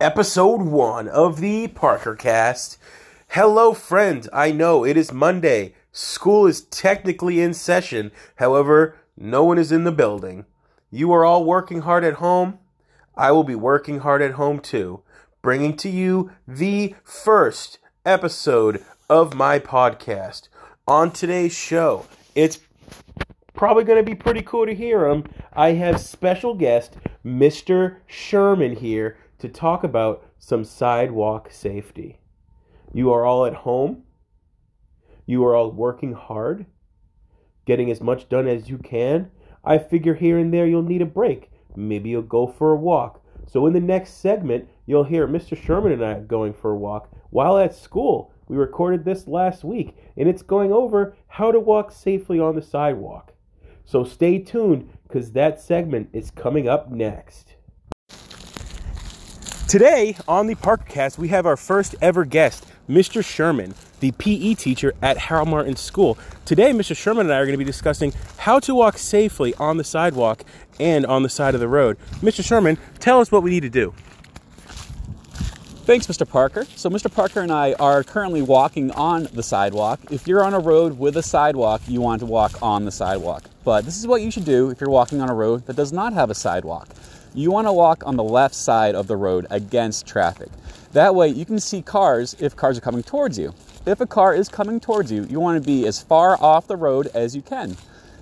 episode one of the Parker Cast. Hello, friends. I know it is Monday. School is technically in session. However, no one is in the building. You are all working hard at home. I will be working hard at home too, bringing to you the first episode of my podcast. On today's show, it's probably going to be pretty cool to hear him. I have special guest Mr. Sherman here to talk about some sidewalk safety. You are all at home. You are all working hard, getting as much done as you can. I figure here and there you'll need a break. Maybe you'll go for a walk. So, in the next segment, you'll hear Mr. Sherman and I going for a walk while at school. We recorded this last week, and it's going over how to walk safely on the sidewalk. So, stay tuned because that segment is coming up next. Today on the Parkercast, we have our first ever guest, Mr. Sherman, the PE teacher at Harold Martin School. Today, Mr. Sherman and I are going to be discussing how to walk safely on the sidewalk and on the side of the road. Mr. Sherman, tell us what we need to do. Thanks, Mr. Parker. So, Mr. Parker and I are currently walking on the sidewalk. If you're on a road with a sidewalk, you want to walk on the sidewalk. But this is what you should do if you're walking on a road that does not have a sidewalk you want to walk on the left side of the road against traffic. That way you can see cars if cars are coming towards you. If a car is coming towards you, you want to be as far off the road as you can.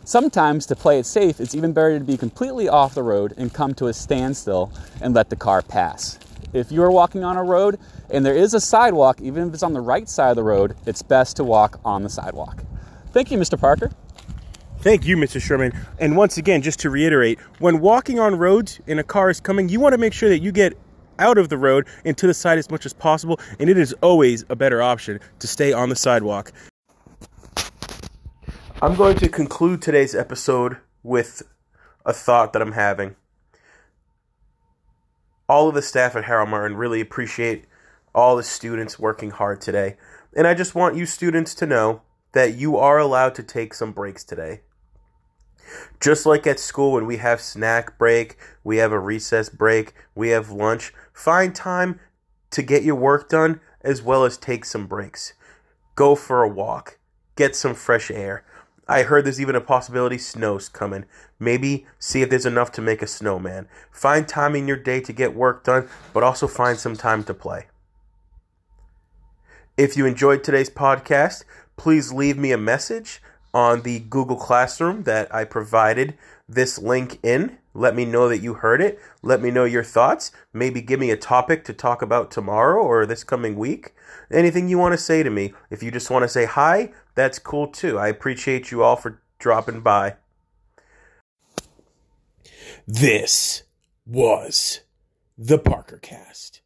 Sometimes to play it safe, it's even better to be completely off the road and come to a standstill and let the car pass. If you are walking on a road and there is a sidewalk, even if it's on the right side of the road, it's best to walk on the sidewalk. Thank you, Mr. Parker. Thank you, Mr. Sherman. And once again, just to reiterate, when walking on roads and a car is coming, you want to make sure that you get out of the road and to the side as much as possible. And it is always a better option to stay on the sidewalk. I'm going to conclude today's episode with a thought that I'm having. All of the staff at Harold Martin really appreciate all the students working hard today. And I just want you students to know that you are allowed to take some breaks today. Just like at school, when we have snack break, we have a recess break, we have lunch, find time to get your work done as well as take some breaks. Go for a walk, get some fresh air. I heard there's even a possibility snow's coming. Maybe see if there's enough to make a snowman. Find time in your day to get work done, but also find some time to play. If you enjoyed today's podcast, please leave me a message on the Google Classroom that I provided this link in. Let me know that you heard it. Let me know your thoughts. Maybe give me a topic to talk about tomorrow or this coming week. Anything you want to say to me. If you just want to say hi, that's cool too. I appreciate you all for dropping by. This was the Parker Cast.